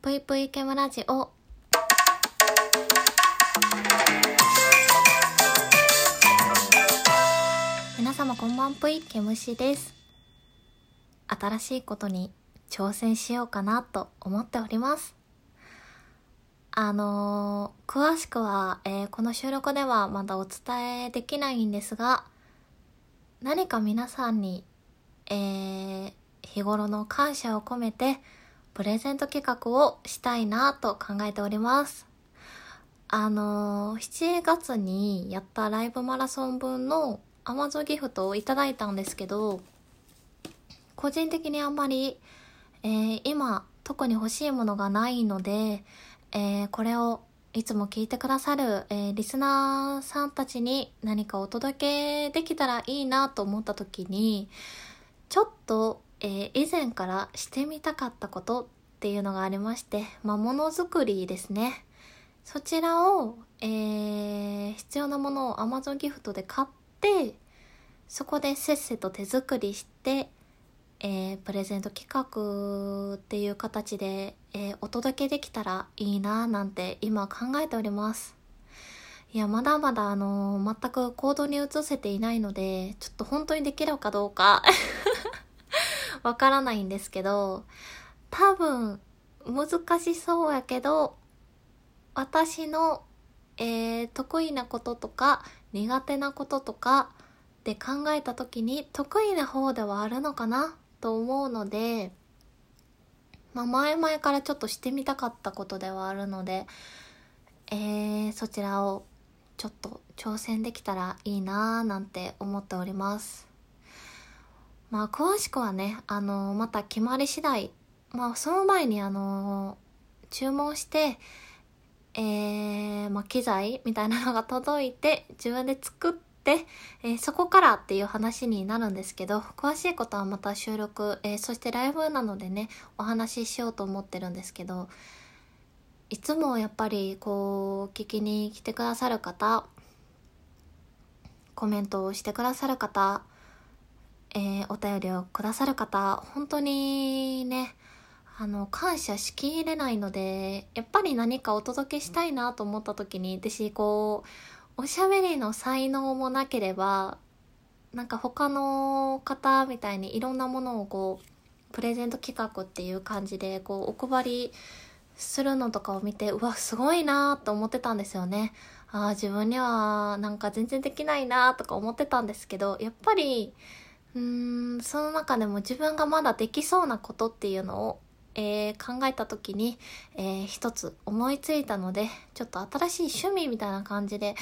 ぷいぷいケムラジオ。皆様こんばんぷい、ケムシです。新しいことに挑戦しようかなと思っております。あのー詳しくは、えーこの収録ではまだお伝えできないんですが、何か皆さんに、えー日頃の感謝を込めて、プレゼント企画をしたいなと考えております。あのー7月にやったライブマラソン分の Amazon ギフトをいただいたんですけど、個人的にあんまり、えー今特に欲しいものがないので、えーこれをいつも聞いてくださる、えーリスナーさんたちに何かお届けできたらいいなと思った時に、ちょっと、えー以前からしてみたかったことっていうのがありまして、まあ、ものづくりですね。そちらを、えー必要なものを Amazon ギフトで買って、そこでせっせと手作りして、えープレゼント企画っていう形で、えーお届けできたらいいなぁなんて今考えております。いや、まだまだあのー全く行動に移せていないので、ちょっと本当にできるかどうかわからないんですけど、多分難しそうやけど、私の、えー得意なこととか苦手なこととかで考えた時に得意な方ではあるのかなと思うので、まあ、前々からちょっとしてみたかったことではあるので、えー、そちらをちょっと挑戦できたらいいなーなんて思っております。まあ、詳しくはね、あのまた決まり次第、まあ、その前にあの注文して、えー、まあ、機材みたいなのが届いて、自分で作って、えーそこからっていう話になるんですけど、詳しいことはまた収録、えーそしてライブなのでね、お話ししようと思ってるんですけど、いつもやっぱりこう、聞きに来てくださる方、コメントをしてくださる方、えーお便りをくださる方、本当にね、あの、感謝しきれないので、やっぱり何かお届けしたいなと思った時に、私、こう、おしゃべりの才能もなければ、なんか他の方みたいにいろんなものをこう、プレゼント企画っていう感じで、こう、お配りするのとかを見て、うわ、すごいなと思ってたんですよね。ああ、自分にはなんか全然できないなとか思ってたんですけど、やっぱり、うーん、その中でも自分がまだできそうなことっていうのを、えー考えた時に、えー一つ思いついたので、ちょっと新しい趣味みたいな感じで、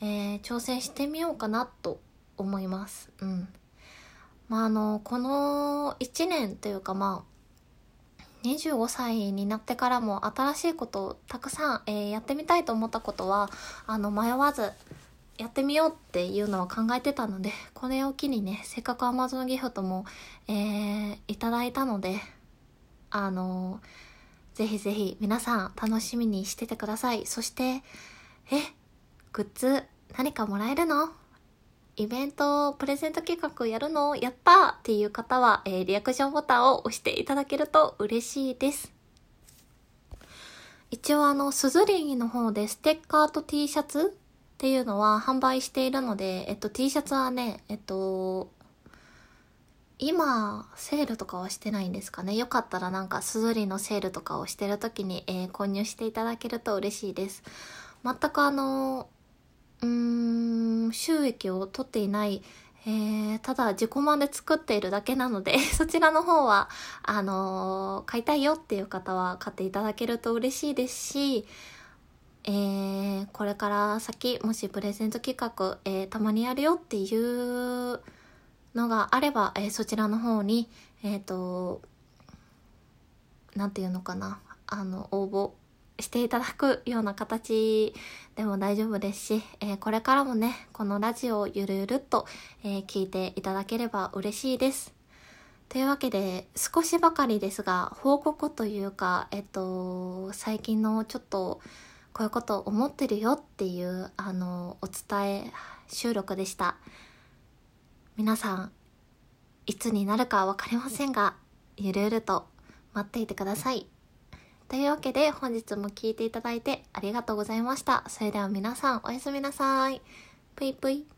えー挑戦してみようかなと思います。うん。まあ、あの、この1年というかまあ、25歳になってからも新しいことをたくさん、えーやってみたいと思ったことは、あの、迷わず、やってみようっていうのは考えてたので、これを機にね、せっかく Amazon ギフトも、えーいただいたので、あのぜひぜひ皆さん楽しみにしててください。そして、え、グッズ何かもらえるの？イベント、プレゼント企画やるの？やったっていう方は、えーリアクションボタンを押していただけると嬉しいです。一応あの、スズリンの方でステッカーと T シャツっていうのは販売しているので、えっと T シャツはね、えっと、今、セールとかはしてないんですかね。よかったらなんか、スズリのセールとかをしてる時に、えー購入していただけると嬉しいです。全くあの、うーん、収益を取っていない、えー、ただ自己満で作っているだけなので、そちらの方は、あのー買いたいよっていう方は買っていただけると嬉しいですし、えー、これから先、もしプレゼント企画、えーたまにやるよっていうのがあれば、えーそちらの方に、えっ、と、なんていうのかな、あの、応募していただくような形でも大丈夫ですし、えーこれからもね、このラジオをゆるゆるっと、えー聞いていただければ嬉しいです。というわけで、少しばかりですが、報告というか、えっと、最近のちょっと、こういうこと思ってるよっていう、あの、お伝え収録でした。皆さん、いつになるか分かりませんが、ゆるゆると待っていてください。というわけで本日も聴いていただいてありがとうございました。それでは皆さんおやすみなさい。ぷいぷい。